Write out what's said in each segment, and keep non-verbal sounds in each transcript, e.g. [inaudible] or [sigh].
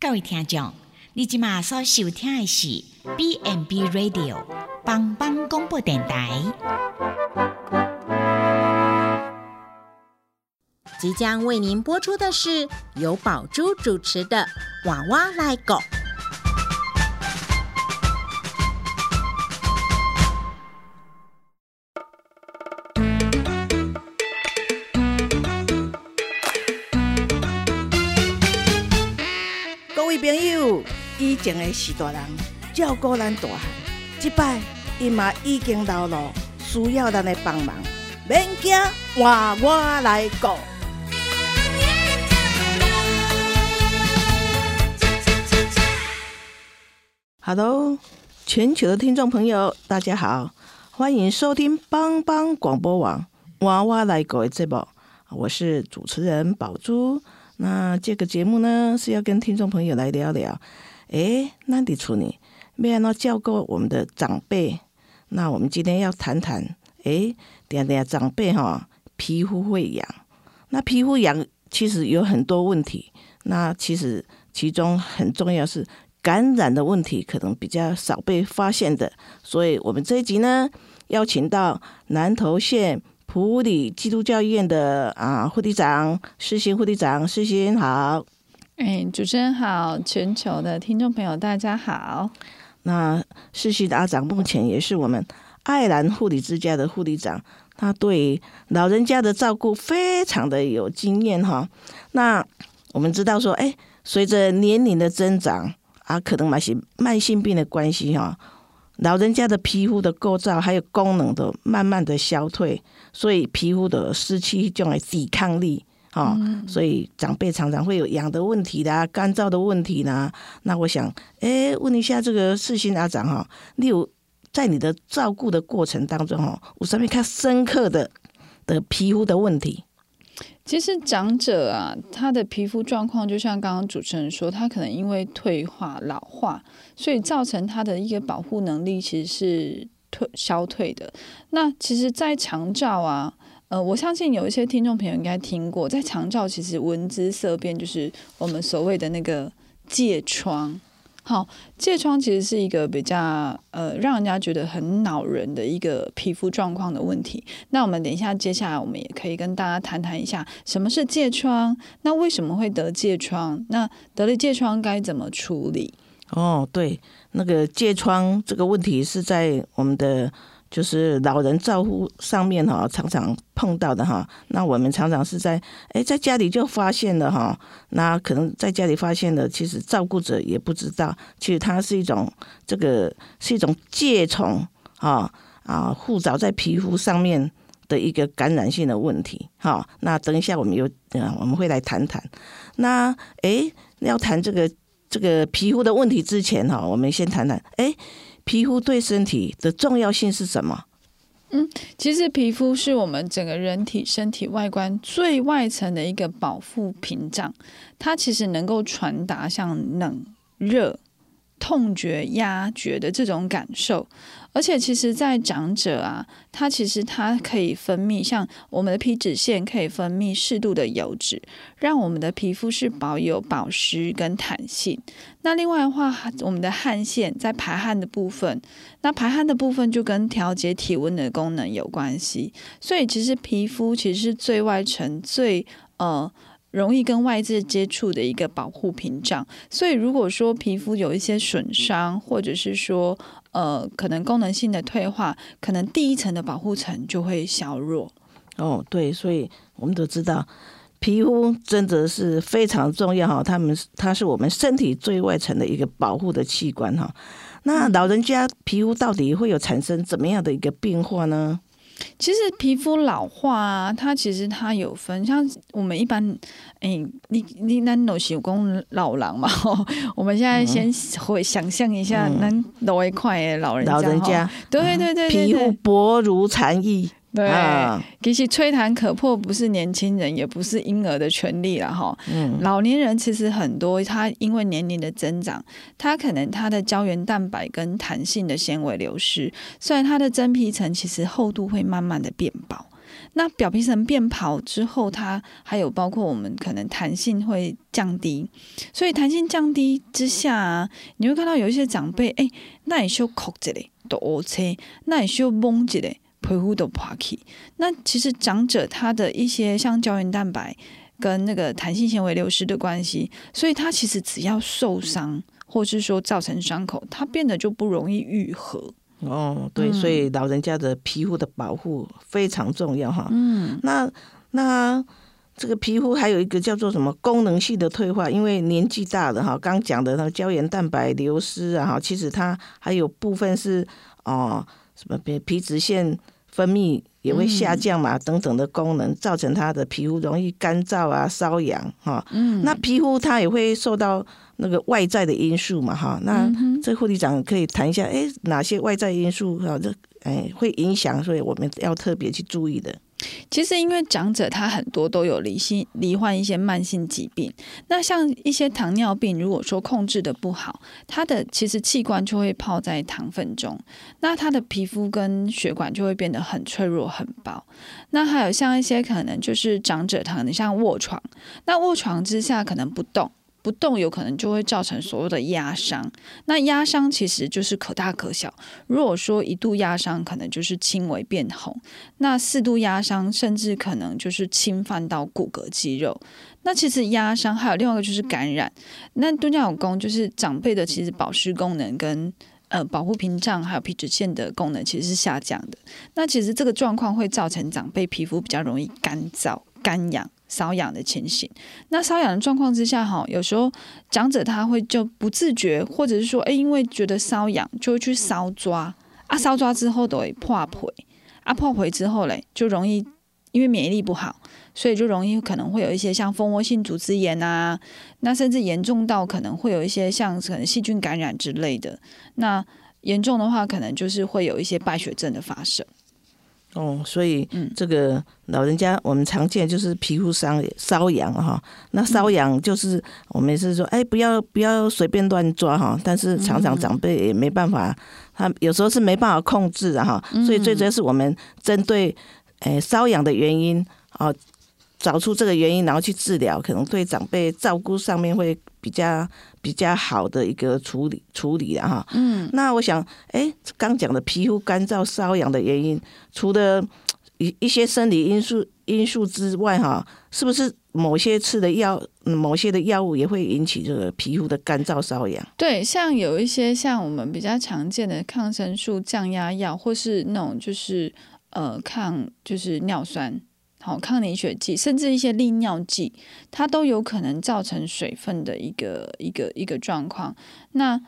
各位听众，你即马所收听的是 B N B Radio 帮帮广播电台。即将为您播出的是由宝珠主持的《娃娃来狗》。前的是大人照顾咱大汉，即摆伊嘛已经老了，需要咱的帮忙。免惊，换我来顾。Hello，全球的听众朋友，大家好，欢迎收听帮帮广播网娃娃来狗的节目，我是主持人宝珠。那这个节目呢，是要跟听众朋友来聊聊，诶，那的处理，没安怎照顾我们的长辈。那我们今天要谈谈，诶，点点长辈哈，皮肤会痒。那皮肤痒其实有很多问题，那其实其中很重要是感染的问题，可能比较少被发现的。所以我们这一集呢，邀请到南投县。普里基督教医院的啊护理长世新护理长世新好，哎，主持人好，全球的听众朋友大家好。那世新阿长目前也是我们爱兰护理之家的护理长，他对老人家的照顾非常的有经验哈。那我们知道说，哎，随着年龄的增长啊，可能慢些慢性病的关系哈。老人家的皮肤的构造还有功能都慢慢的消退，所以皮肤的失去这种抵抗力，哈，所以长辈常常会有痒的问题啦、干燥的问题啦。那我想，哎，问一下这个世新阿长哈，例如在你的照顾的过程当中哈，我上面看深刻的的皮肤的问题。其实长者啊，他的皮肤状况就像刚刚主持人说，他可能因为退化、老化，所以造成他的一个保护能力其实是退消退的。那其实，在长照啊，呃，我相信有一些听众朋友应该听过，在长照其实闻之色变，就是我们所谓的那个疥疮。好，疥疮其实是一个比较呃，让人家觉得很恼人的一个皮肤状况的问题。那我们等一下，接下来我们也可以跟大家谈谈一下什么是疥疮，那为什么会得疥疮？那得了疥疮该怎么处理？哦，对，那个疥疮这个问题是在我们的。就是老人照护上面哈，常常碰到的哈。那我们常常是在哎，在家里就发现了哈。那可能在家里发现了，其实照顾者也不知道，其实它是一种这个是一种疥虫哈啊，附着在皮肤上面的一个感染性的问题哈。那等一下我们有嗯，我们会来谈谈。那哎，要谈这个这个皮肤的问题之前哈，我们先谈谈哎。皮肤对身体的重要性是什么？嗯，其实皮肤是我们整个人体身体外观最外层的一个保护屏障，它其实能够传达像冷、热、痛觉、压觉的这种感受。而且，其实，在长者啊，它其实它可以分泌，像我们的皮脂腺可以分泌适度的油脂，让我们的皮肤是保有保湿跟弹性。那另外的话，我们的汗腺在排汗的部分，那排汗的部分就跟调节体温的功能有关系。所以，其实皮肤其实是最外层、最呃容易跟外界接触的一个保护屏障。所以，如果说皮肤有一些损伤，或者是说，呃，可能功能性的退化，可能第一层的保护层就会削弱。哦，对，所以我们都知道，皮肤真的是非常重要哈。它们它是我们身体最外层的一个保护的器官哈。那老人家皮肤到底会有产生怎么样的一个变化呢？其实皮肤老化啊，它其实它有分，像我们一般，哎，你你那老是讲老狼嘛，[laughs] 我们现在先会想象一下，那老一块的老人老人家，对对对，皮肤薄如蝉翼。对，其实吹弹可破不是年轻人，也不是婴儿的权利了哈。嗯，老年人其实很多，他因为年龄的增长，他可能他的胶原蛋白跟弹性的纤维流失，虽然他的真皮层其实厚度会慢慢的变薄，那表皮层变薄之后，它还有包括我们可能弹性会降低，所以弹性降低之下、啊，你会看到有一些长辈，哎，那也修哭一嘞，都 O 车那也修懵一嘞，皮肤都破起。那其实长者他的一些像胶原蛋白跟那个弹性纤维流失的关系，所以他其实只要受伤，或是说造成伤口，它变得就不容易愈合。哦，对，所以老人家的皮肤的保护非常重要哈。嗯，那那这个皮肤还有一个叫做什么功能性的退化，因为年纪大了哈，刚讲的那个胶原蛋白流失啊哈，其实它还有部分是哦什么皮皮脂腺分泌也会下降嘛，等等的功能，造成他的皮肤容易干燥啊、瘙痒哈。嗯，那皮肤它也会受到那个外在的因素嘛哈。那这护理长可以谈一下，哎，哪些外在因素哈？这哎会影响，所以我们要特别去注意的。其实因为长者他很多都有离心罹患一些慢性疾病，那像一些糖尿病，如果说控制的不好，他的其实器官就会泡在糖分中，那他的皮肤跟血管就会变得很脆弱、很薄。那还有像一些可能就是长者他可能像卧床，那卧床之下可能不动。不动有可能就会造成所有的压伤，那压伤其实就是可大可小。如果说一度压伤，可能就是轻微变红。那四度压伤，甚至可能就是侵犯到骨骼肌肉。那其实压伤还有另外一个就是感染。那敦家有功就是长辈的，其实保湿功能跟呃保护屏障还有皮脂腺的功能其实是下降的。那其实这个状况会造成长辈皮肤比较容易干燥、干痒。瘙痒的情形，那瘙痒的状况之下，哈，有时候长者他会就不自觉，或者是说，哎，因为觉得瘙痒，就会去搔抓，啊，搔抓之后都会破皮，啊，破皮之后嘞，就容易因为免疫力不好，所以就容易可能会有一些像蜂窝性组织炎啊，那甚至严重到可能会有一些像可能细菌感染之类的，那严重的话，可能就是会有一些败血症的发生。哦，所以嗯。这个老人家我们常见就是皮肤伤瘙痒哈，那瘙痒就是我们是说，哎，不要不要随便乱抓哈，但是常常长辈也没办法，他有时候是没办法控制的哈，所以最主要是我们针对诶瘙痒的原因啊，找出这个原因，然后去治疗，可能对长辈照顾上面会比较比较好的一个处理处理的哈。嗯，那我想，哎，刚讲的皮肤干燥、瘙痒的原因，除了 [tsk] 一一些生理因素因素之外，哈，是不是某些吃的药、嗯某些的药物也会引起这个皮肤的干燥、瘙痒？对，像有一些像我们比较常见的抗生素、降压药，或是那种就是呃抗就是尿酸。好，抗凝血剂，甚至一些利尿剂，它都有可能造成水分的一个一个一个状况。那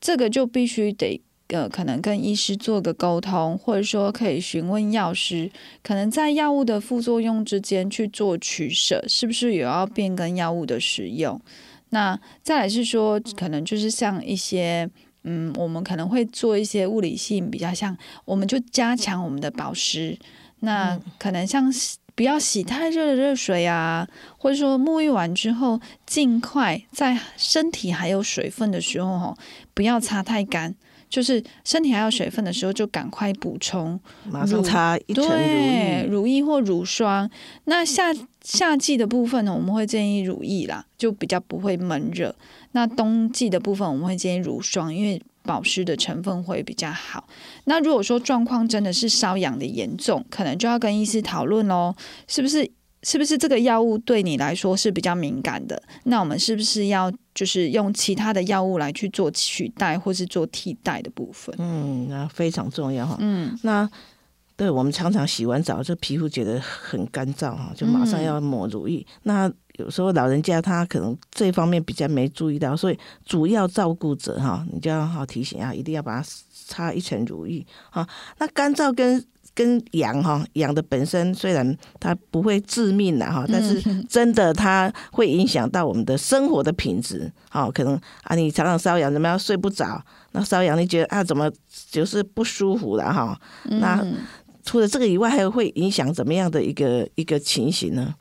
这个就必须得呃，可能跟医师做个沟通，或者说可以询问药师，可能在药物的副作用之间去做取舍，是不是有要变更药物的使用？那再来是说，可能就是像一些。嗯，我们可能会做一些物理性比较像，我们就加强我们的保湿。那可能像洗不要洗太热的热水啊，或者说沐浴完之后，尽快在身体还有水分的时候，吼，不要擦太干。就是身体还有水分的时候，就赶快补充马上擦一层乳对液。乳液或乳霜。那夏夏季的部分呢，我们会建议乳液啦，就比较不会闷热。那冬季的部分，我们会建议乳霜，因为保湿的成分会比较好。那如果说状况真的是瘙痒的严重，可能就要跟医师讨论喽，是不是？是不是这个药物对你来说是比较敏感的？那我们是不是要就是用其他的药物来去做取代或是做替代的部分？嗯，那非常重要哈。嗯，那对我们常常洗完澡，这皮肤觉得很干燥哈，就马上要抹乳液。那有时候老人家他可能这方面比较没注意到，所以主要照顾者哈，你就要好提醒啊，一定要把它擦一层乳液哈。那干燥跟跟痒哈，痒的本身虽然它不会致命的哈，但是 [laughs] 真的它会影响到我们的生活的品质。好，可能啊，你常常瘙痒，怎么样睡不着？那瘙痒你觉得啊，怎么就是不舒服了哈？那嗯除了这个以外，还会影响怎么样的一个一个情形呢？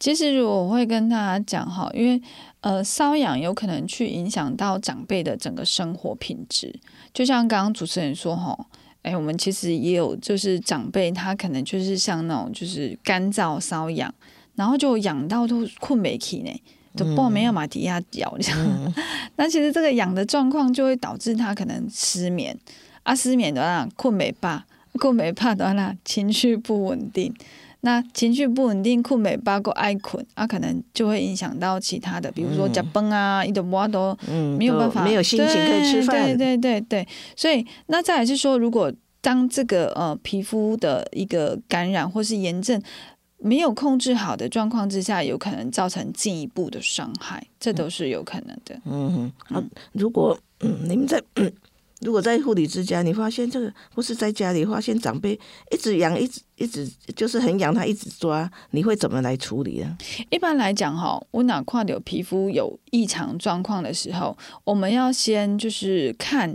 其实如果我会跟大家讲哈，因为呃瘙痒有可能去影响到长辈的整个生活品质，就像刚刚主持人说哈，哎，我们其实也有，就是长辈他可能就是像那种就是干燥瘙痒，然后就痒到都困没起呢，就报没有马迪亚脚这样。[laughs] 那其实这个痒的状况就会导致他可能失眠啊，失眠的话困没罢，困没罢的话情绪不稳定。那情绪不稳定，困美八个爱困啊，可能就会影响到其他的，比如说脚崩啊，一点不都没有办法，没有心情可以吃饭。对对对对，所以那再来是说，如果当这个呃皮肤的一个感染或是炎症没有控制好的状况之下，有可能造成进一步的伤害，这都是有可能的。嗯，好，如果嗯你们在。如果在护理之家，你发现这个不是在家里发现长辈一直痒，一直一直就是很痒，他一直抓，你会怎么来处理呢？一般来讲，哈，我哪块有皮肤有异常状况的时候，我们要先就是看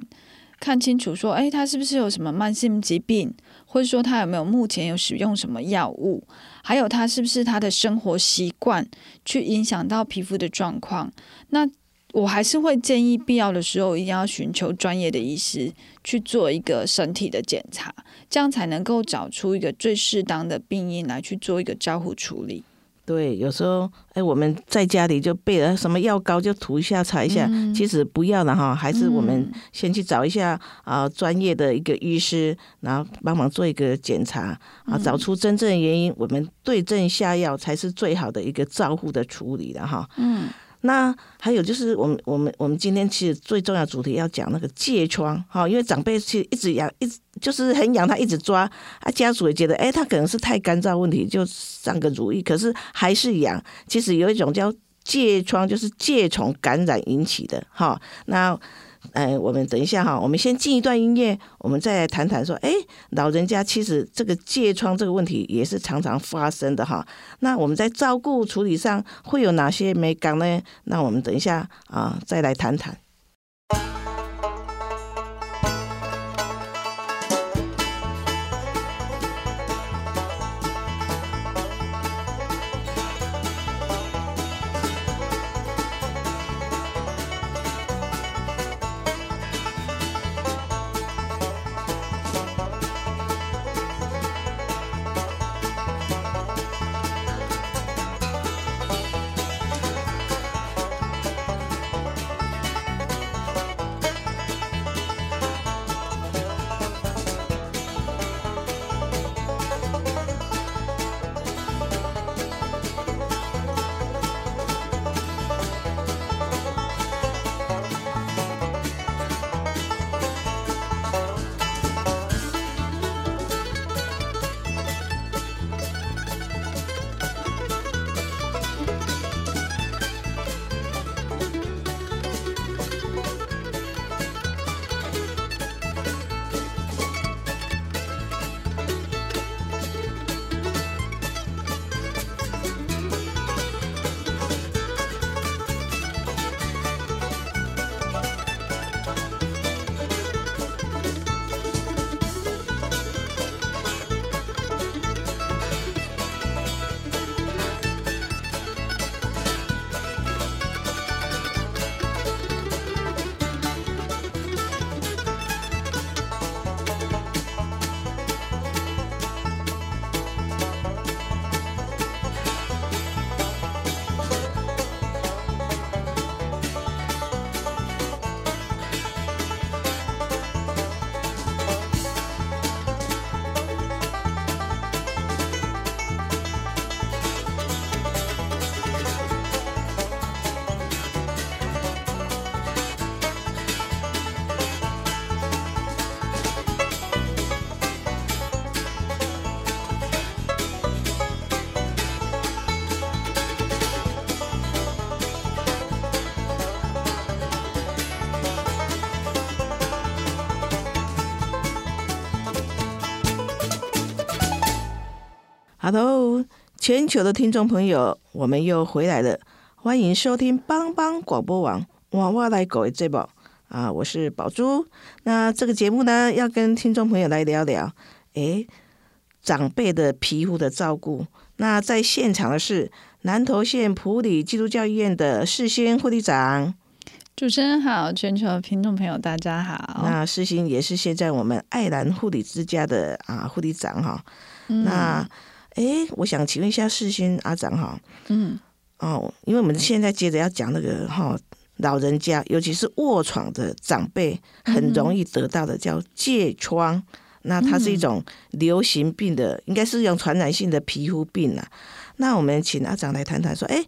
看清楚，说，哎，他是不是有什么慢性疾病，或者说他有没有目前有使用什么药物，还有他是不是他的生活习惯去影响到皮肤的状况，那。我还是会建议，必要的时候一定要寻求专业的医师去做一个身体的检查，这样才能够找出一个最适当的病因来去做一个照护处理。对，有时候哎，我们在家里就备了什么药膏，就涂一下、擦一下，其实不要了哈，还是我们先去找一下啊专业的一个医师，然后帮忙做一个检查啊，找出真正的原因，我们对症下药才是最好的一个照护的处理的哈。嗯。那还有就是，我们我们我们今天其实最重要主题要讲那个疥疮，哈，因为长辈其实一直痒，一直就是很痒，他一直抓，啊，家属也觉得，哎，他可能是太干燥问题，就上个主意，可是还是痒。其实有一种叫疥疮，就是疥虫感染引起的，哈，那。哎，我们等一下哈，我们先进一段音乐，我们再来谈谈说，哎，老人家其实这个疥疮这个问题也是常常发生的哈。那我们在照顾处理上会有哪些美感呢？那我们等一下啊，再来谈谈。Hello，全球的听众朋友，我们又回来了，欢迎收听帮帮广播网哇哇来狗这宝啊，我是宝珠。那这个节目呢，要跟听众朋友来聊聊，诶，长辈的皮肤的照顾。那在现场的是南投县普里基督教医院的世先护理长，主持人好，全球的听众朋友大家好。那世新也是现在我们爱兰护理之家的啊护理长哈。嗯那诶，我想请问一下世勋阿长哈，嗯哦，因为我们现在接着要讲那个哈老人家，尤其是卧床的长辈，很容易得到的叫疥疮。那它是一种流行病的，应该是一种传染性的皮肤病啊。那我们请阿长来谈谈说，诶，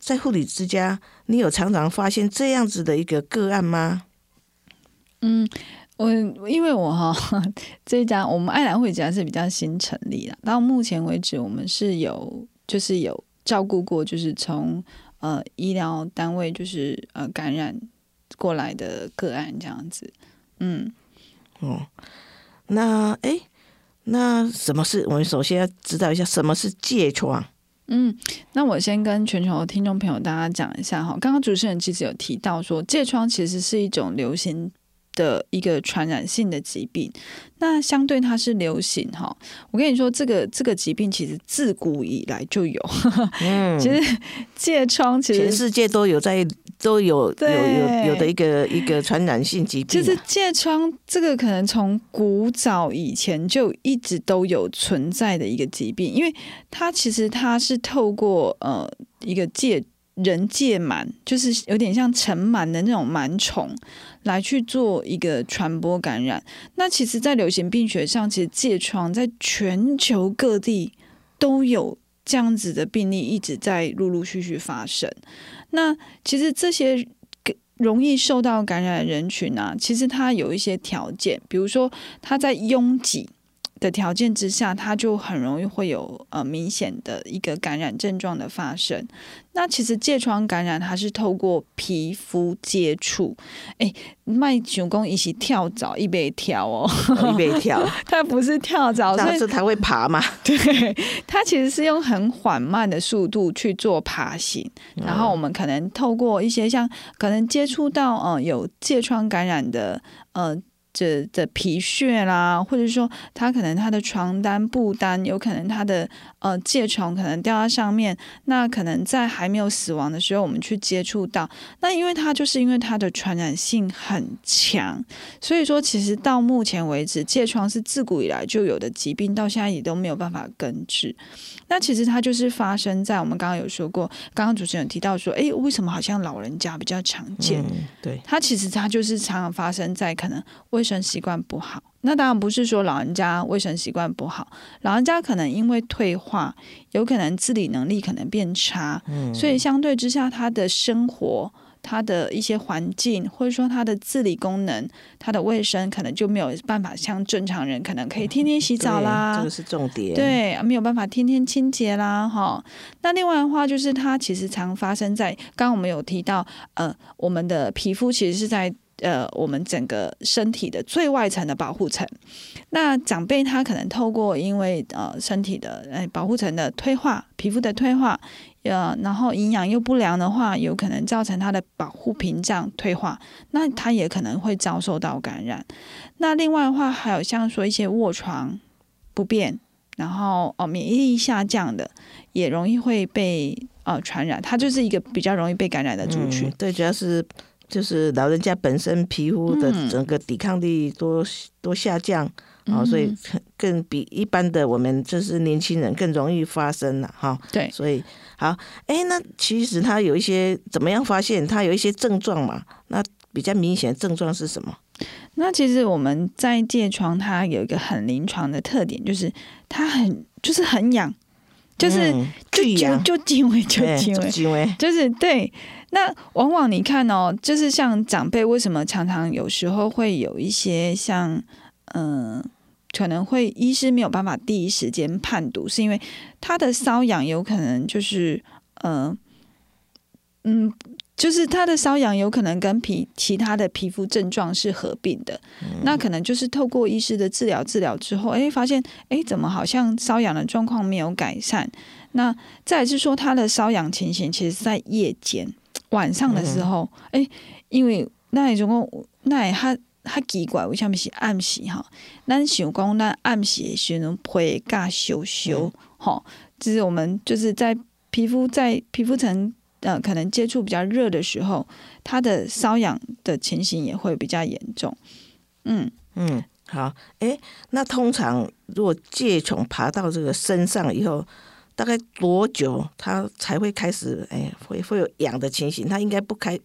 在护理之家，你有常常发现这样子的一个个案吗？嗯，我因为我哈 [laughs] 这一家我们爱兰会家是比较新成立的，到目前为止我们是有就是有照顾过，就是从呃医疗单位就是呃感染过来的个案这样子。嗯，哦，那诶，那什么是我们首先要知道一下什么是疥疮？嗯，那我先跟全球的听众朋友大家讲一下哈，刚刚主持人其实有提到说，疥疮其实是一种流行的一个传染性的疾病，那相对它是流行哈。我跟你说，这个这个疾病其实自古以来就有，[laughs] 嗯，其实疥疮其实。全世界都有在都有有有有的一个一个传染性疾病啊、就是疥疮，这个可能从古早以前就一直都有存在的一个疾病，因为它其实它是透过呃一个疥人疥螨，就是有点像尘螨的那种螨虫来去做一个传播感染。那其实，在流行病学上，其实疥疮在全球各地都有这样子的病例一直在陆陆续续发生。那其实这些容易受到感染的人群啊，其实它有一些条件，比如说它在拥挤的条件之下，它就很容易会有呃明显的一个感染症状的发生。那其实疥疮感染它是透过皮肤接触，哎，卖熊公一起跳蚤一被跳哦，一被跳，[laughs] 它不是跳蚤，所以但是它会爬嘛？[laughs] 对，它其实是用很缓慢的速度去做爬行，然后我们可能透过一些像可能接触到呃有疥疮感染的呃。这的皮屑啦，或者说他可能他的床单、布单，有可能他的呃疥虫可能掉在上面，那可能在还没有死亡的时候，我们去接触到，那因为它就是因为它的传染性很强，所以说其实到目前为止，疥疮是自古以来就有的疾病，到现在也都没有办法根治。那其实它就是发生在我们刚刚有说过，刚刚主持人有提到说，诶，为什么好像老人家比较常见？嗯，对，它其实它就是常常发生在可能卫生习惯不好。那当然不是说老人家卫生习惯不好，老人家可能因为退化，有可能自理能力可能变差，嗯，所以相对之下，他的生活、他的一些环境，或者说它的自理功能、它的卫生，可能就没有办法像正常人可能可以天天洗澡啦，这个是重点。，对，没有办法天天清洁啦，哈。那另外的话，就是它其实常发生在刚刚我们有提到，呃，我们的皮肤其实是在呃我们整个身体的最外层的保护层。那长辈他可能透过因为呃身体的呃保护层的退化，皮肤的退化，呃，然后营养又不良的话，有可能造成它的保护屏障退化，那它也可能会遭受到感染。那另外的话，还有像说一些卧床不便，然后哦免疫力下降的，也容易会被呃传染，它就是一个比较容易被感染的族群。嗯，对，主要是就是老人家本身皮肤的嗯整个抵抗力多多下降。哦，所以更比一般的我们就是年轻人更容易发生了哈。对所以好，哎，那其实他有一些怎么样发现？他有一些症状嘛？那比较明显的症状是什么？那其实我们在疥疮，它有一个很临床的特点，就是它很就是很痒，就是嗯就就就就对，轻微就，轻微，就是对。那往往你看哦，就是像长辈为什么常常有时候会有一些像嗯、呃可能会医师没有办法第一时间判读，是因为他的瘙痒有可能就是呃嗯。就是他的瘙痒有可能跟皮其他的皮肤症状是合并的，那可能就是透过医师的治疗治疗之后，哎，发现哎怎么好像瘙痒的状况没有改善？那再来是说他的瘙痒情形其实是在夜间晚上的时候，哎、因为那也总共那他他奇怪，为什么是暗时哈？咱想讲咱暗时的时阵皮甲羞羞，吼、就是我们就是在皮肤在皮肤层呃可能接触比较热的时候，它的瘙痒的情形也会比较严重。嗯嗯，好，哎，那通常如果疥虫爬到这个身上以后，大概多久它才会开始哎会会有痒的情形？它应该不开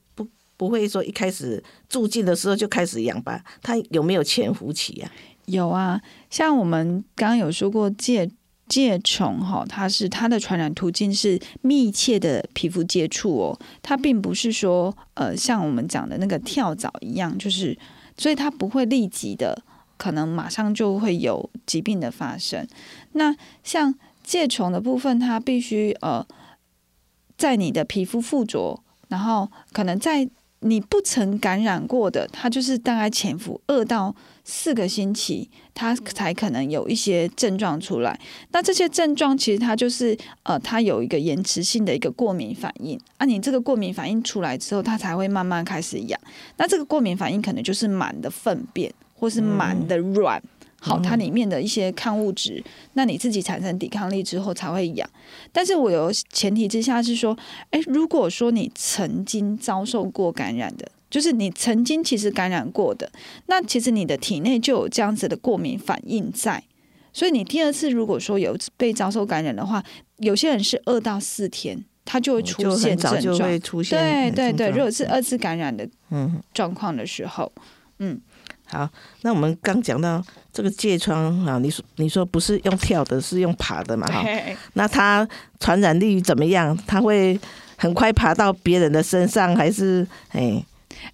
不会说一开始住进的时候就开始养吧？它有没有潜伏期啊？有啊，像我们刚刚有说过疥疥虫哈，它是它的传染途径是密切的皮肤接触哦，它并不是说呃像我们讲的那个跳蚤一样，就是所以它不会立即的可能马上就会有疾病的发生。那像疥虫的部分，它必须呃在你的皮肤附着，然后可能在你不曾感染过的，它就是大概潜伏二到四个星期，它才可能有一些症状出来。那这些症状其实它就是呃，它有一个延迟性的一个过敏反应啊。你这个过敏反应出来之后，它才会慢慢开始痒。那这个过敏反应可能就是螨的粪便或是螨的卵。好，它里面的一些抗物质，那你自己产生抵抗力之后才会痒。但是我有前提之下是说，哎，如果说你曾经遭受过感染的，就是你曾经其实感染过的，那其实你的体内就有这样子的过敏反应在。所以你第二次如果说有被遭受感染的话，有些人是二到四天，它就会出现症状，对对对。如果是二次感染的状况的时候，嗯。好，那我们刚讲到这个疥疮啊，你说你说不是用跳的，是用爬的嘛？哈，[laughs] 那它传染力怎么样？它会很快爬到别人的身上，还是哎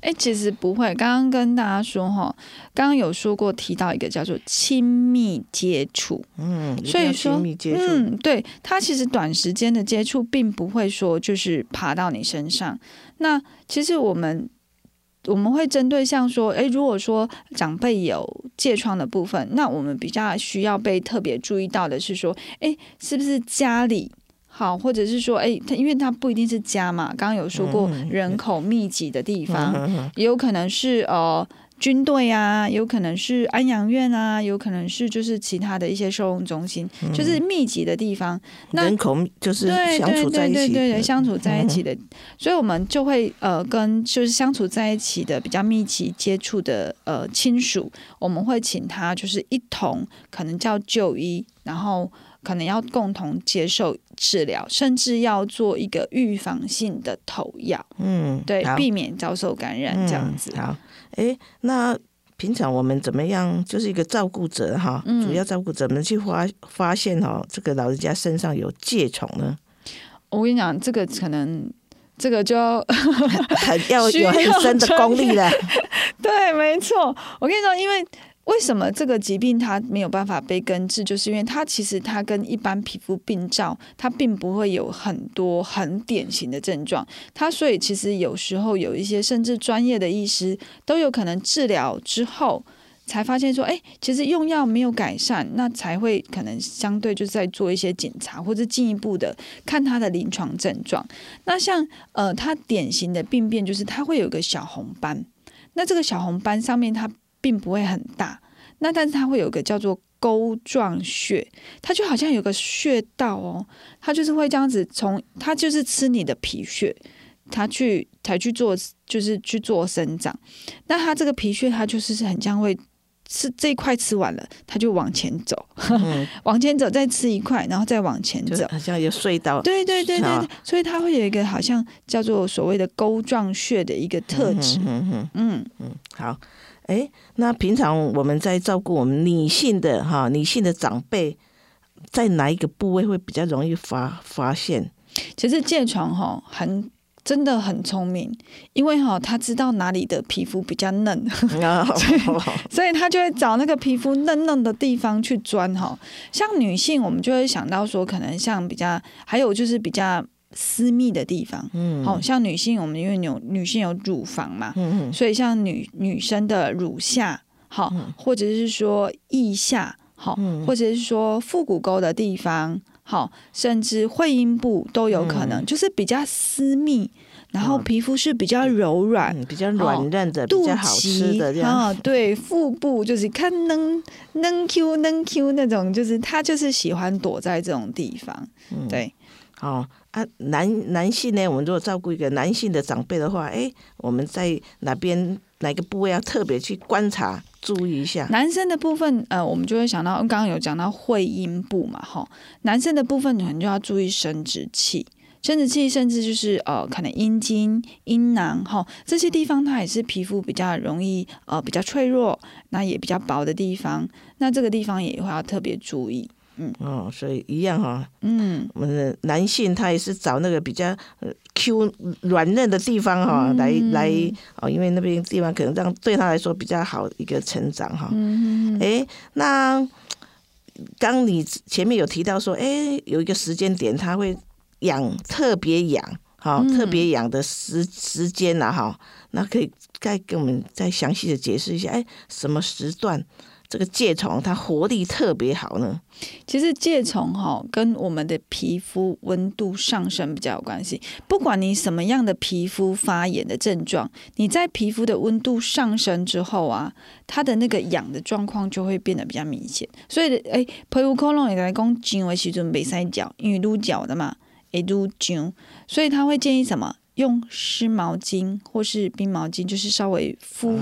哎，其实不会。刚刚跟大家说哈，刚刚有说过提到一个叫做亲密接触，嗯，所以说嗯，对，它其实短时间的接触并不会说就是爬到你身上。那其实我们。我们会针对像说，诶，如果说长辈有疥疮的部分，那我们比较需要被特别注意到的是说，诶，是不是家里好，或者是说，诶，它因为它不一定是家嘛，刚刚有说过人口密集的地方，也有可能是呃。军队啊，有可能是安养院啊，有可能是就是其他的一些收容中心，就是密集的地方。人口就是相处在一起，对对相处在一起的，所以我们就会呃跟就是相处在一起的比较密集接触的呃亲属，我们会请他就是一同可能叫就医，然后可能要共同接受治疗，甚至要做一个预防性的投药。嗯，对，避免遭受感染这样子。好。哎，那平常我们怎么样？就是一个照顾者哈，主要照顾者们去发发现哦，这个老人家身上有疥虫呢。我跟你讲，这个可能这个就 [laughs] 要 [laughs] 要有很深的功力了。[laughs] 对，没错。我跟你说，因为。为什么这个疾病它没有办法被根治？就是因为它其实它跟一般皮肤病灶，它并不会有很多很典型的症状。它所以其实有时候有一些甚至专业的医师都有可能治疗之后才发现说，哎，其实用药没有改善，那才会可能相对就在做一些检查或者进一步的看他的临床症状。那像呃，它典型的病变就是它会有个小红斑，那这个小红斑上面它。并不会很大，那但是它会有个叫做钩状穴，它就好像有个穴道哦，它就是会这样子从它就是吃你的皮屑，它去才去做就是去做生长。那它这个皮屑它就是很像会吃这一块吃完了，它就往前走，[laughs] 往前走再吃一块，然后再往前走，好像有隧道。对对对对对，所以它会有一个好像叫做所谓的钩状穴的一个特质。嗯嗯嗯，好。哎，那平常我们在照顾我们女性的哈，女性的长辈，在哪一个部位会比较容易发发现？其实疥床哈很真的很聪明，因为哈他知道哪里的皮肤比较嫩，[laughs] 所以他就会找那个皮肤嫩嫩的地方去钻哈。像女性，我们就会想到说，可能像比较，还有就是比较。私密的地方，嗯，好像女性，我们因为有女性有乳房嘛，嗯嗯，所以像女女生的乳下，好，或者是说腋下，好，或者是说腹股沟的地方，好，甚至会阴部都有可能，就是比较私密，然后皮肤是比较柔软、比较软嫩的、比较好吃的这样。对，腹部就是看能能 Q 能 Q 那种，就是他就是喜欢躲在这种地方，对。哦啊，男男性呢，我们如果照顾一个男性的长辈的话，哎，我们在哪边哪个部位要特别去观察、注意一下？男生的部分，呃，我们就会想到刚刚有讲到会阴部嘛，哈，男生的部分可能就要注意生殖器。生殖器甚至就是呃，可能阴茎、阴囊哈这些地方，它也是皮肤比较容易呃比较脆弱，那也比较薄的地方，那这个地方也会要特别注意。嗯哦，所以一样哈，嗯，我们的男性他也是找那个比较呃 Q 软嫩的地方哈，来来哦，因为那边地方可能让对他来说比较好一个成长哈。嗯嗯哎，那刚你前面有提到说，哎，有一个时间点他会。痒特别痒，好特别痒的时时间了，哈，那可以再给我们再详细的解释一下，哎，什么时段这个疥虫它活力特别好呢？其实疥虫哈跟我们的皮肤温度上升比较有关系。不管你什么样的皮肤发炎的症状，你在皮肤的温度上升之后啊，它的那个痒的状况就会变得比较明显。所以，哎，皮肤科隆也来讲，紧为时阵没塞脚，因为撸脚的嘛。诶，都灸，所以他会建议什么？用湿毛巾或是冰毛巾，就是稍微敷。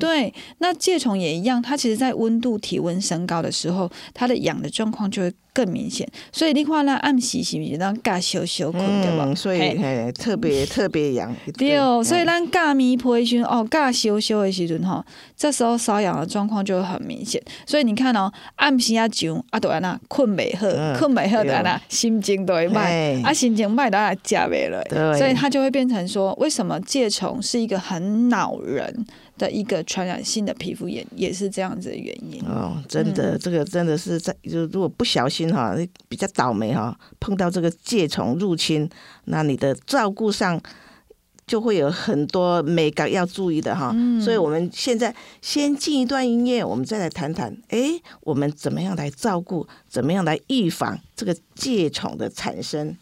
对，那疥虫也一样，它其实在温度体温升高的时候，它的痒的状况就会。更明显，所以你看那暗时是不是让尬羞羞困对吧？所以特别 [laughs] 特别痒。对，所以咱尬咪皮时哦，尬羞羞的时阵哈，这时候瘙痒的状况就会很明显。所以你看哦，暗时啊上啊，都安那困未好，困未好的安那心情都会歹，啊心情歹都啊食袂了。所以它就会变成说，为什么疥虫是一个很恼人？的一个传染性的皮肤炎也是这样子的原因哦，真的，这个真的是在就如果不小心哈，比较倒霉哈，碰到这个疥虫入侵，那你的照顾上就会有很多美感要注意的哈。所以我们现在先进一段音乐，我们再来谈谈，哎，我们怎么样来照顾，怎么样来预防这个疥虫的产生。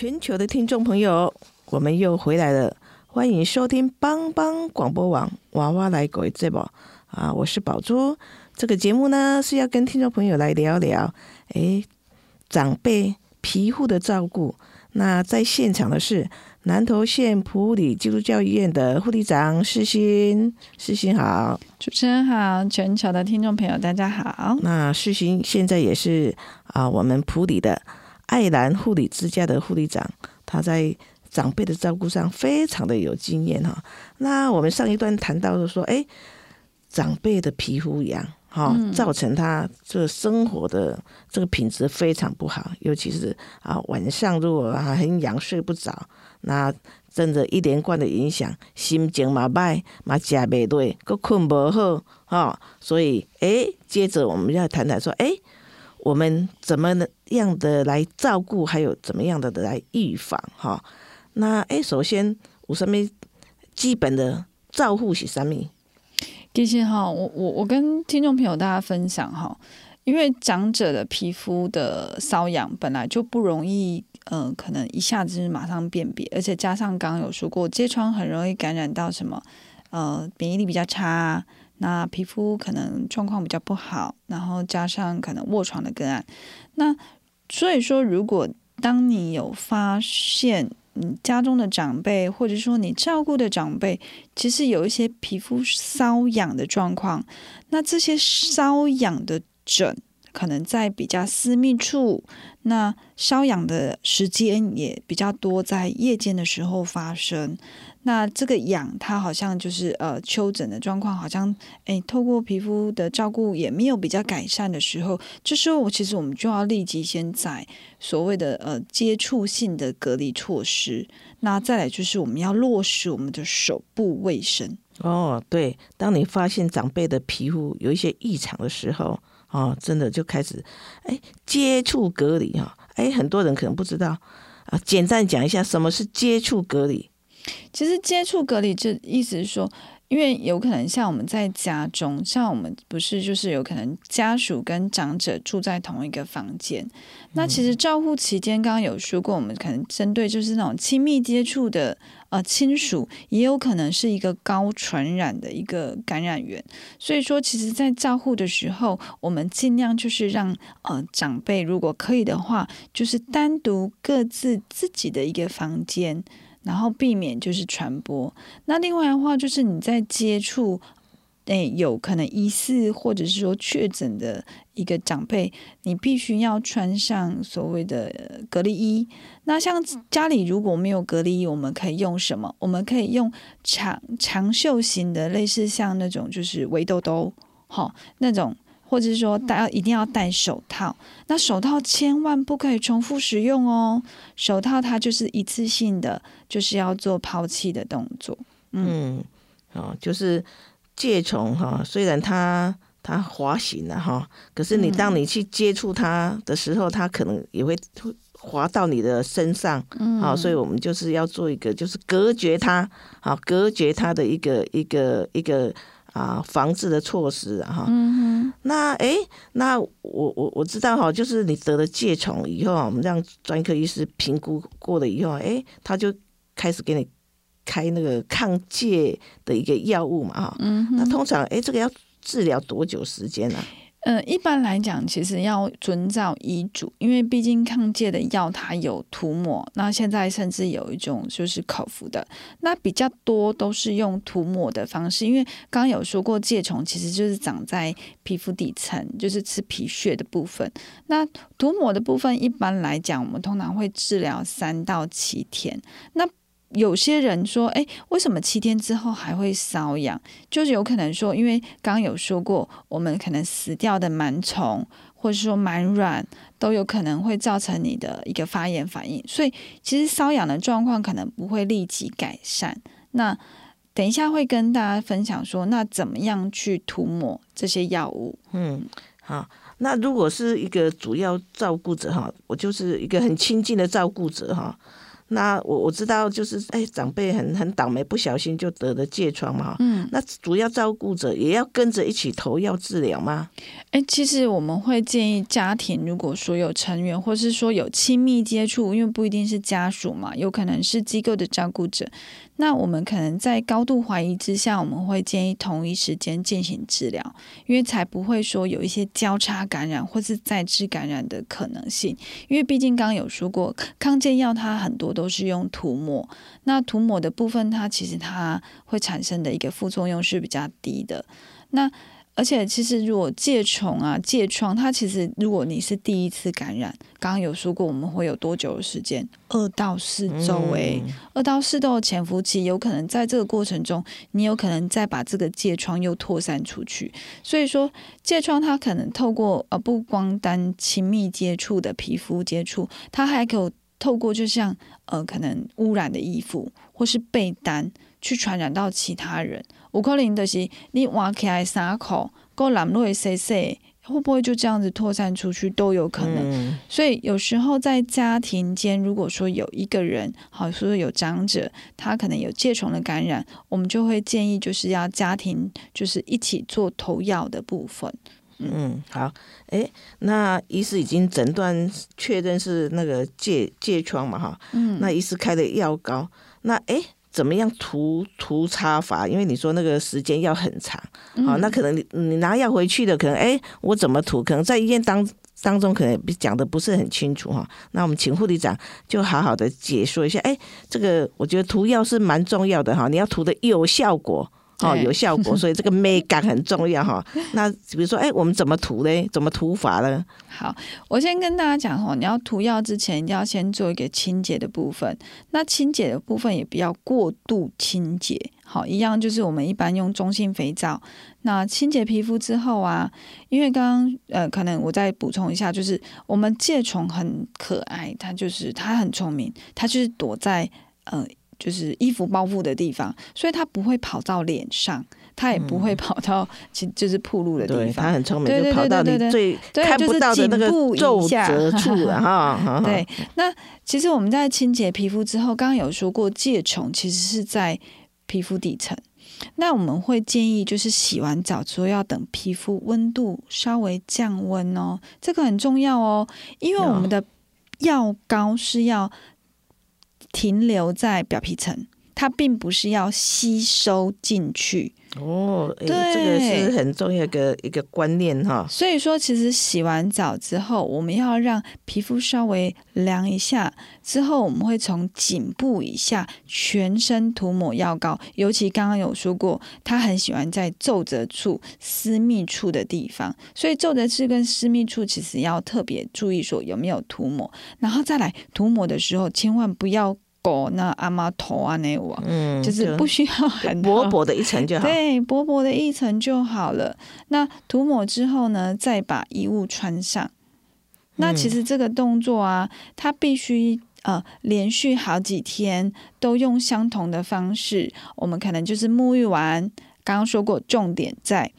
全球的听众朋友，我们又回来了，欢迎收听帮帮广播网娃娃来狗节目啊！我是宝珠。这个节目呢是要跟听众朋友来聊聊，哎，长辈皮肤的照顾。那在现场的是南投县普里基督教医院的护理长世新，世新好，主持人好，全球的听众朋友大家好。那世新现在也是啊，我们普里的。爱兰护理之家的护理长，他在长辈的照顾上非常的有经验哈。那我们上一段谈到的说，哎，长辈的皮肤痒，哈、嗯造成他这个生活的这个品质非常不好，尤其是啊晚上如果啊很痒睡不着，那真的一连贯的影响，心情嘛歹，嘛食袂对，佮困无好，哈、所以诶，接着我们要谈谈说，诶，我们怎么样的来照顾，还有怎么样的来预防，哈、那诶，首先有什么基本的照护是什么？其实哈，我我我跟听众朋友大家分享哈，因为长者的皮肤的瘙痒本来就不容易，呃，可能一下子马上辨别，而且加上刚刚有说过，疥疮很容易感染到什么，呃，免疫力比较差，那皮肤可能状况比较不好，然后加上可能卧床的个案，那所以说，如果当你有发现你家中的长辈，或者说你照顾的长辈，其实有一些皮肤瘙痒的状况，那这些瘙痒的疹可能在比较私密处，那瘙痒的时间也比较多，在夜间的时候发生。那这个痒，它好像就是呃丘疹的状况，好像诶，透过皮肤的照顾也没有比较改善的时候，这时候我其实我们就要立即先在所谓的呃接触性的隔离措施，那再来就是我们要落实我们的手部卫生。哦，对，当你发现长辈的皮肤有一些异常的时候，哦，真的就开始哎接触隔离哈，哎，很多人可能不知道啊，简单讲一下什么是接触隔离。其实接触隔离这意思是说，因为有可能像我们在家中，像我们不是就是有可能家属跟长者住在同一个房间，那其实照护期间，刚刚有说过，我们可能针对就是那种亲密接触的呃亲属，也有可能是一个高传染的一个感染源。所以说，其实，在照护的时候，我们尽量就是让呃长辈，如果可以的话，就是单独各自自己的一个房间。然后避免就是传播。那另外的话，就是你在接触，诶，有可能疑似或者是说确诊的一个长辈，你必须要穿上所谓的呃隔离衣。那像家里如果没有隔离衣，我们可以用什么？我们可以用长长袖型的，类似像那种就是围兜兜，好、那种。或者是说戴一定要戴手套，那手套千万不可以重复使用哦。手套它就是一次性的，就是要做抛弃的动作。嗯，哦，就是介虫哈，虽然它它滑行了哈，可是你嗯。当你去接触它的时候，它可能也会滑到你的身上，嗯。好、所以我们就是要做一个，就是隔绝它，好，隔绝它的一个一个一个啊防治的措施啊哈。嗯那诶，那我我我知道哈，就是你得了疥虫以后啊，我们让专科医师评估过了以后，诶，他就开始给你开那个抗疥的一个药物嘛哈。嗯那通常诶，这个要治疗多久时间啊？呃，一般来讲，其实要遵照医嘱，因为毕竟抗疥的药它有涂抹，那现在甚至有一种就是口服的，那比较多都是用涂抹的方式，因为刚刚有说过，疥虫其实就是长在皮肤底层，就是吃皮屑的部分。那涂抹的部分，一般来讲，我们通常会治疗三到七天。那有些人说，哎，为什么七天之后还会瘙痒？就是有可能说，因为刚刚有说过，我们可能死掉的螨虫，或者说螨卵，都有可能会造成你的一个发炎反应。所以，其实瘙痒的状况可能不会立即改善。那等一下会跟大家分享说，那怎么样去涂抹这些药物？嗯，好。那如果是一个主要照顾者哈，我就是一个很亲近的照顾者哈。那我我知道，就是哎，长辈很很倒霉，不小心就得了疥疮嘛。嗯，那主要照顾者也要跟着一起投药治疗吗？哎，其实我们会建议家庭，如果说有成员，或是说有亲密接触，因为不一定是家属嘛，有可能是机构的照顾者，那我们可能在高度怀疑之下，我们会建议同一时间进行治疗，因为才不会说有一些交叉感染或是再次感染的可能性。因为毕竟刚刚有说过，抗疥药它很多都是用涂抹，那涂抹的部分它其实它会产生的一个副作用是比较低的。那而且其实如果疥虫啊、疥疮，它其实如果你是第一次感染，刚刚有说过我们会有多久的时间？二到四周诶、嗯二到四周的潜伏期，有可能在这个过程中，你有可能再把这个疥疮又扩散出去。所以说，疥疮它可能透过呃不光单亲密接触的皮肤接触，它还可以透过就像呃可能污染的衣服或是被单去传染到其他人。有可能就是你挖起来伤口，够染落洗洗，会不会就这样子扩散出去都有可能。嗯。所以有时候在家庭间，如果说有一个人，好说有长者，他可能有疥虫的感染，我们就会建议就是要家庭就是一起做投药的部分。嗯，好，哎，那医师已经诊断确认是那个疥疥疮嘛，哈，嗯，那医师开的药膏，那哎，怎么样涂涂擦法？因为你说那个时间要很长，好、嗯那可能你你拿药回去的，可能哎，我怎么涂？可能在医院当当中可能讲的不是很清楚哈。那我们请护理长就好好的解说一下，哎，这个我觉得涂药是蛮重要的哈，你要涂的有效果。哦，有效果，[laughs] 所以这个美感很重要哈。[laughs] 那比如说，哎，我们怎么涂嘞？怎么涂法呢？好，我先跟大家讲哦，你要涂药之前，一定要先做一个清洁的部分。那清洁的部分也不要过度清洁。好，一样就是我们一般用中性肥皂。那清洁皮肤之后啊，因为刚刚呃，可能我再补充一下，就是我们疥虫很可爱，它就是它很聪明，它就是躲在呃。就是衣服包覆的地方，所以它不会跑到脸上，它也不会跑到其就是铺路的地对，方。它很聪明，对对就跑到你对对最对看不到的那个就是颈部以皱下褶处 [laughs] 了。哈对，那其实我们在清洁皮肤之后，刚刚有说过，疥虫其实是在皮肤底层。那我们会建议，就是洗完澡之后要等皮肤温度稍微降温哦，这个很重要哦，因为我们的药膏是要停留在表皮层，它并不是要吸收进去。哦，哎，对这个是很重要的一个观念哈。所以说，其实洗完澡之后，我们要让皮肤稍微凉一下，之后我们会从颈部以下全身涂抹药膏。尤其刚刚有说过，他很喜欢在皱褶处、私密处的地方，所以皱褶处跟私密处其实要特别注意说有没有涂抹。然后再来涂抹的时候，千万不要狗那阿妈头啊那我，嗯，就是不需要很薄薄的一层就好。对，薄薄的一层就好了。那涂抹之后呢，再把衣物穿上。那其实这个动作啊，它必须呃连续好几天都用相同的方式。我们可能就是沐浴完，刚刚说过，重点在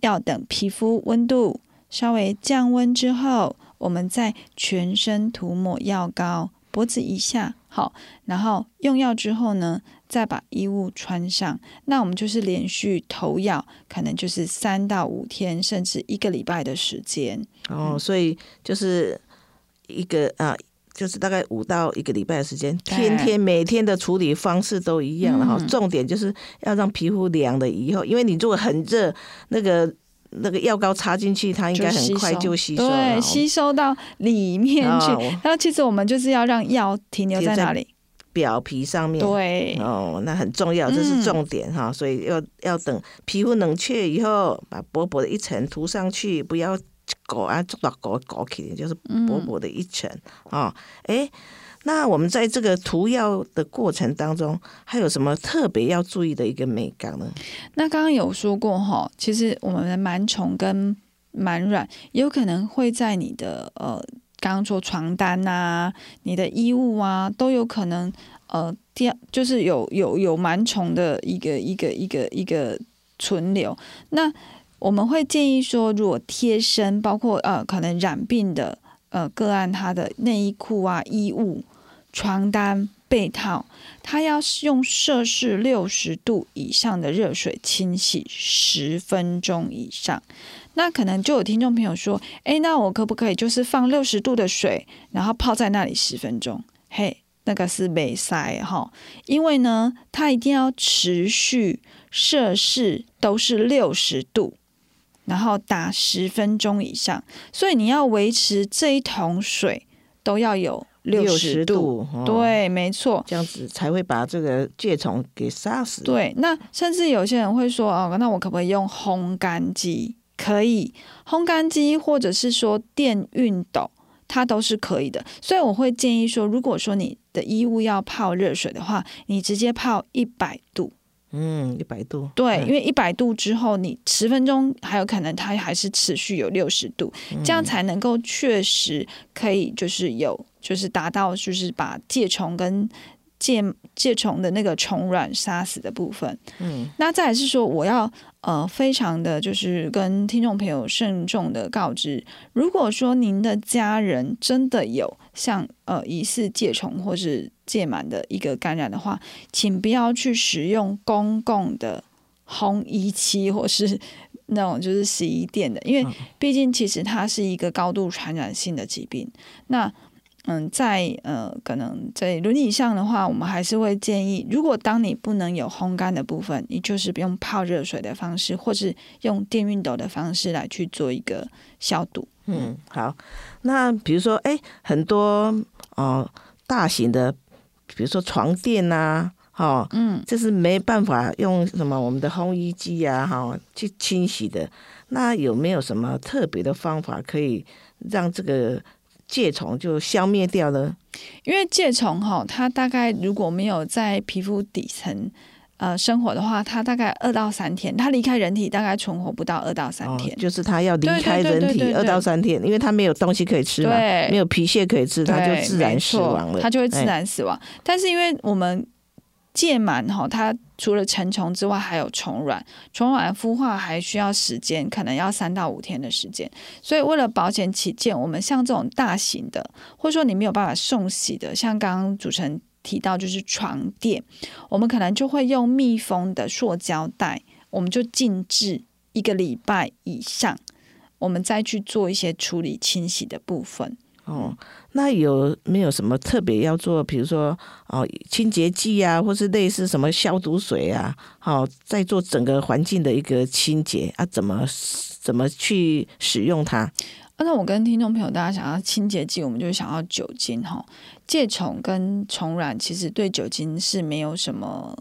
要等皮肤温度稍微降温之后，我们再全身涂抹药膏，脖子以下好，然后用药之后呢，再把衣物穿上。那我们就是连续投药，可能就是三到五天，甚至一个礼拜的时间。哦，所以就是一个啊。就是大概五到一个礼拜的时间，天天每天的处理方式都一样了哈。嗯重点就是要让皮肤凉了以后，因为你如果很热，那个那个药膏插进去，它应该很快就吸收了对，吸收到里面去。哦然后其实我们就是要让药停留在哪里？表皮上面。对，哦，那很重要，这是嗯重点哈，所以要要等皮肤冷却以后，把薄薄的一层涂上去，不要狗啊做到裹裹起，就是嗯薄薄的一层啊。哎、那我们在这个涂药的过程当中，还有什么特别要注意的一个美感呢？那刚刚有说过哈，其实我们的螨虫跟螨卵有可能会在你的呃，刚刚说床单啊、你的衣物啊，都有可能呃，第就是有有有螨虫的一个一个一个一个存留。那我们会建议说，如果贴身，包括呃可能染病的呃个案，他的内衣裤啊、衣物、床单、被套，它要用摄氏六十度以上的热水清洗十分钟以上。那可能就有听众朋友说：“诶，那我可不可以就是放六十度的水，然后泡在那里十分钟？”嘿，那个是没塞哈，因为呢，它一定要持续摄氏都是六十度，然后打十分钟以上，所以你要维持这一桶水都要有六十度。哦，对，没错。这样子才会把这个疥虫给杀死。，对，那甚至有些人会说哦，那我可不可以用烘干机？可以，烘干机或者是说电熨斗，它都是可以的。所以我会建议说，如果说你的衣物要泡热水的话，你直接泡一百度。嗯，一百度。对，嗯因为一百度之后，你十分钟还有可能它还是持续有六十度，这样才能够确实可以就是有就是达到就是把介虫跟介介虫的那个虫卵杀死的部分。嗯，那再来是说，我要呃非常的就是跟听众朋友慎重的告知，如果说您的家人真的有像呃疑似介虫或是介螨的一个感染的话，请不要去使用公共的烘衣机或是那种就是洗衣店的，因为毕竟其实它是一个高度传染性的疾病。那嗯，在呃可能在伦理上的话，我们还是会建议，如果当你不能有烘干的部分，你就是用泡热水的方式，或是用电熨斗的方式来去做一个消毒。嗯，好。那比如说，哎，很多哦、大型的，比如说床垫呐、哦，嗯，这是没办法用什么我们的烘衣机呀、哈、去清洗的。那有没有什么特别的方法可以让这个疥虫就消灭掉呢？因为疥虫哈，它大概如果没有在皮肤底层呃生活的话，它大概二到三天，它离开人体大概存活不到二到三天。哦，就是它要离开人体二到三天，因为它没有东西可以吃嘛，对没有皮屑可以吃，它就自然死亡了。它就会自哎然死亡。但是因为我们介螨哈，它除了成虫之外，还有虫卵，虫卵孵化还需要时间，可能要三到五天的时间。所以为了保险起见，我们像这种大型的，或者说你没有办法送洗的，像刚刚主持人提到就是床垫，我们可能就会用密封的塑胶袋，我们就静置一个礼拜以上。我们再去做一些处理清洗的部分。哦，那有没有什么特别要做？比如说哦，清洁剂啊，或是类似什么消毒水啊，好、在做整个环境的一个清洁啊，怎么怎么去使用它？啊那我跟听众朋友大家想要清洁剂，我们就想要酒精哈。介虫跟虫卵其实对酒精是没有什么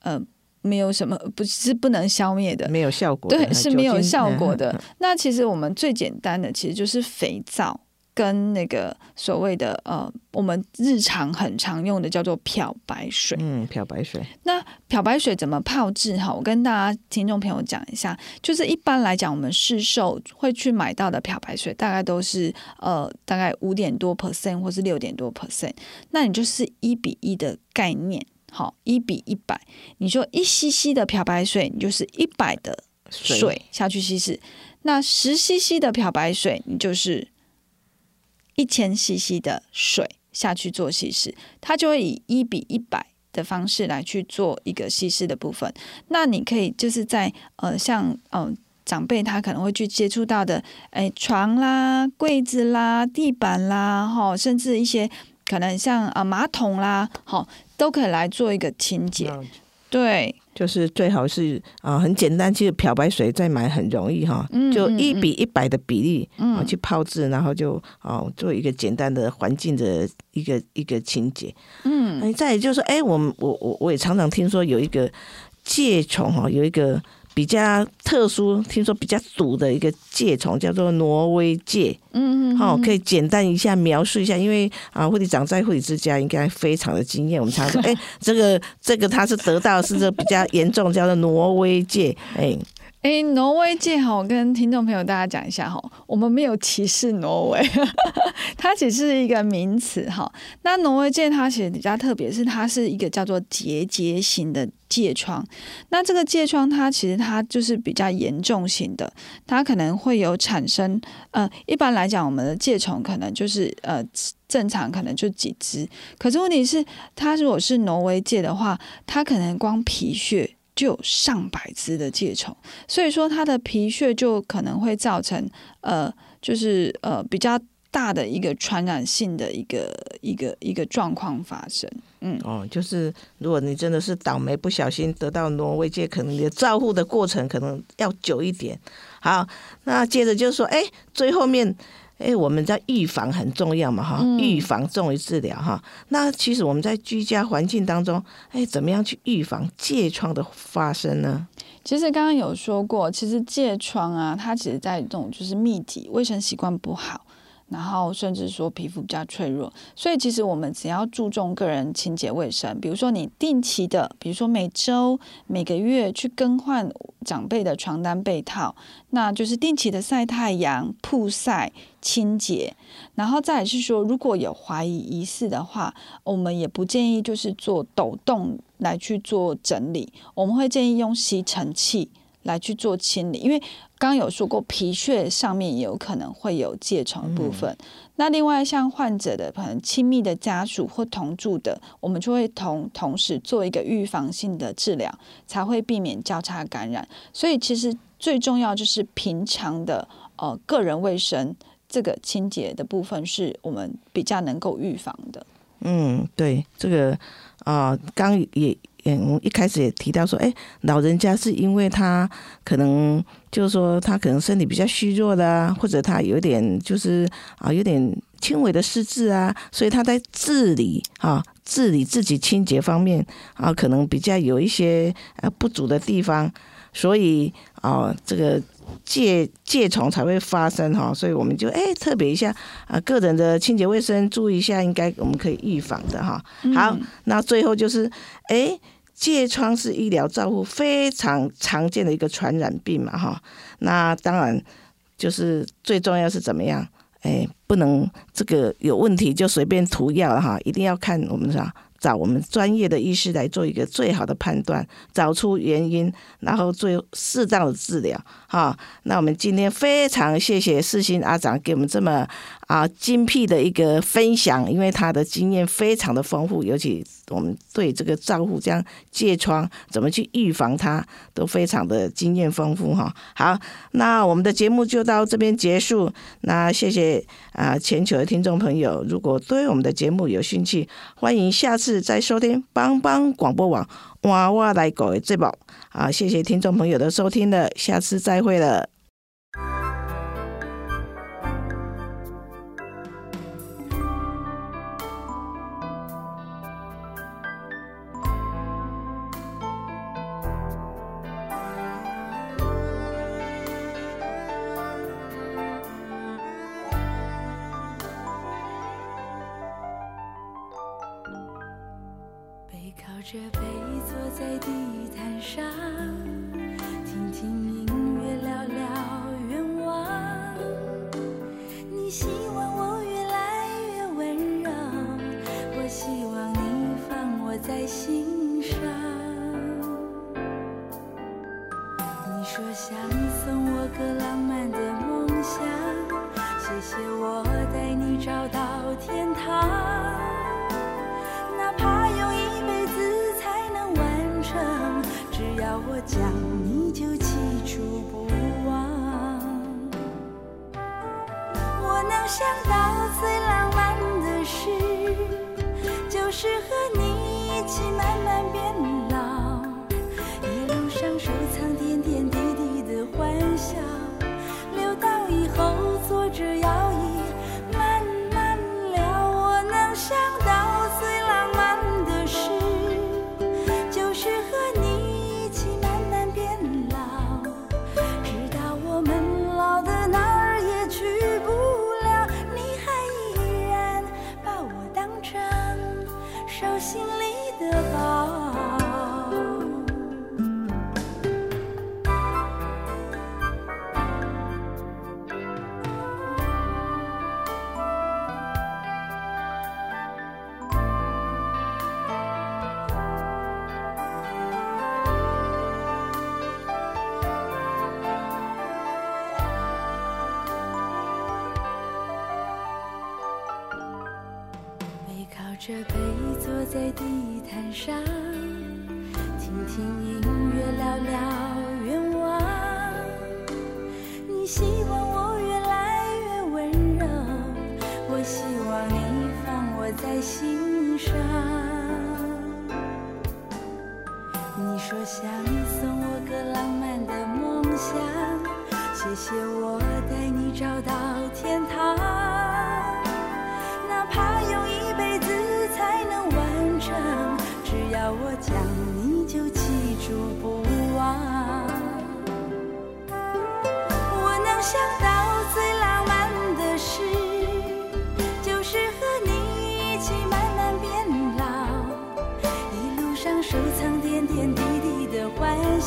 呃，没有什么不是不能消灭的。没有效果，对，是没有效果的。嗯那其实我们最简单的，其实就是肥皂跟那个所谓的呃，我们日常很常用的叫做漂白水。嗯，漂白水，那漂白水怎么泡制？哈，我跟大家听众朋友讲一下，就是一般来讲，我们市售会去买到的漂白水，大概都是呃大概五点多 percent 或是六点多 percent，那你就是一比一的概念，好，一比一百，你说一 cc 的漂白水，你就是一百的水下去稀释，那十 cc 的漂白水，你就是一千 cc 的水下去做稀释，它就会以一比一百的方式来去做一个稀释的部分。那你可以就是在呃像呃长辈他可能会去接触到的，哎床啦、柜子啦、地板啦，哈，甚至一些可能像啊、呃马桶啦，好，都可以来做一个清洁。嗯对，就是最好是啊、很简单，其实漂白水再买很容易哈，就一比一百的比例啊、嗯去泡制，然后就哦做一个简单的环境的一个一个清洁。嗯。哎，再来就是说，哎，我们我我我也常常听说有一个介虫哈，有一个比较特殊，听说比较毒的一个介虫叫做挪威介。嗯嗯，哦，可以以简单一下描述一下，因为啊，护理长在护理之家应该非常的经验。我们常说，哎，这个这个他是得到是这比较严重，叫做挪威戒，哎，哎，挪威界哈，我跟听众朋友大家讲一下哈，我们没有歧视挪威，[laughs] 它只是一个名词哈。那挪威界它其实比较特别，是它是一个叫做结节型的疥疮。那这个疥疮它其实它就是比较严重型的，它可能会有产生呃，一般来讲我们的疥虫可能就是呃正常可能就几只，可是问题是它如果是挪威界的话，它可能光皮屑。就有上百只的疥虫，所以说它的皮屑就可能会造成呃，就是呃比较大的一个传染性的一个一个一个状况发生。嗯，哦，就是如果你真的是倒霉，不小心得到挪威界，可能你的照护的过程可能要久一点。好，那接着就说，哎，最后面哎，我们在预防很重要嘛，哈，嗯预防重于治疗哈。那其实我们在居家环境当中，哎，怎么样去预防疥疮的发生呢？其实刚刚有说过，其实疥疮啊，它其实在这种就是密集、卫生习惯不好，然后甚至说皮肤比较脆弱，所以其实我们只要注重个人清洁卫生，比如说你定期的，比如说每周、每个月去更换长辈的床单被套，那就是定期的晒太阳、曝晒、清洁，然后再来是说，如果有怀疑疑似的话，我们也不建议就是做抖动来去做整理，我们会建议用吸尘器来去做清理，因为刚刚有说过皮屑上面也有可能会有疥虫的部分。那另外像患者的可能亲密的家属或同住的，我们就会同同时做一个预防性的治疗，才会避免交叉感染。所以其实最重要就是平常的呃个人卫生。这个清洁的部分是我们比较能够预防的。嗯，对，这个啊，刚、也嗯一开始也提到说，哎，老人家是因为他可能就是说他可能身体比较虚弱的啊，或者他有点就是啊有点轻微的失智啊，所以他在治理啊治理自己清洁方面啊，可能比较有一些呃不足的地方，所以啊这个。疥疥虫才会发生哈，所以我们就哎特别一下啊，个人的清洁卫生注意一下，应该我们可以预防的哈。好，那最后就是哎，疥疮是医疗照护非常常见的一个传染病嘛哈。那当然就是最重要是怎么样？哎，不能这个有问题就随便涂药哈，一定要看我们啥。找我们专业的医师来做一个最好的判断，找出原因，然后最适当的治疗。哈，那我们今天非常谢谢世新阿长给我们这么啊精辟的一个分享，因为他的经验非常的丰富，尤其我们对这个照顾这样疥疮怎么去预防它，都非常的经验丰富哈。好，那我们的节目就到这边结束。那谢谢啊全球的听众朋友，如果对我们的节目有兴趣，欢迎下次再收听帮帮广播网哇哇来狗的节目。好，谢谢听众朋友的收听了，下次再会了。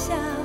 下